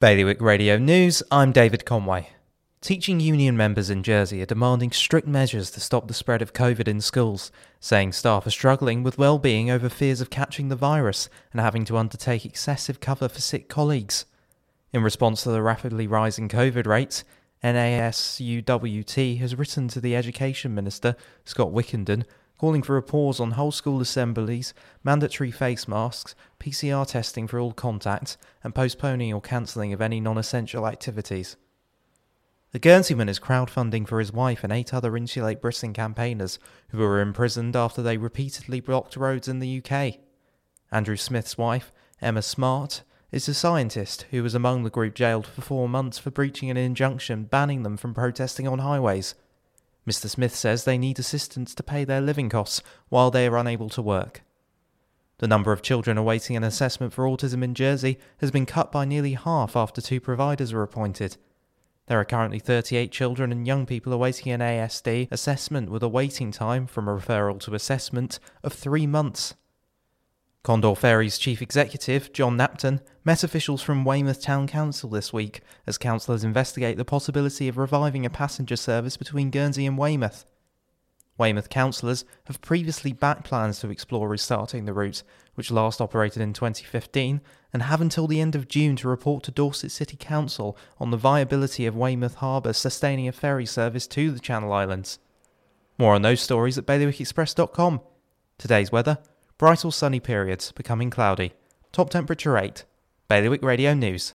Bailiwick Radio News, I'm David Conway. Teaching union members in Jersey are demanding strict measures to stop the spread of COVID in schools, saying staff are struggling with well-being over fears of catching the virus and having to undertake excessive cover for sick colleagues. In response to the rapidly rising COVID rates, NASUWT has written to the Education Minister, Scott Wickenden, calling for a pause on whole school assemblies, mandatory face masks, PCR testing for all contacts, and postponing or cancelling of any non essential activities. The Guernseyman is crowdfunding for his wife and eight other Insulate Britain campaigners who were imprisoned after they repeatedly blocked roads in the UK. Andrew Smith's wife, Emma Smart, is a scientist who was among the group jailed for four months for breaching an injunction banning them from protesting on highways. Mr. Smith says they need assistance to pay their living costs while they are unable to work. The number of children awaiting an assessment for autism in Jersey has been cut by nearly half after two providers were appointed. There are currently 38 children and young people awaiting an ASD assessment with a waiting time from referral to assessment of three months. Condor Ferries chief executive, John Napton, met officials from Weymouth Town Council this week as councillors investigate the possibility of reviving a passenger service between Guernsey and Weymouth. Weymouth councillors have previously backed plans to explore restarting the route, which last operated in 2015, and have until the end of June to report to Dorset City Council on the viability of Weymouth Harbour sustaining a ferry service to the Channel Islands. More on those stories at bailiwickexpress.com. Today's weather Bright or sunny periods, becoming cloudy. Top temperature 8. Bailiwick Radio News.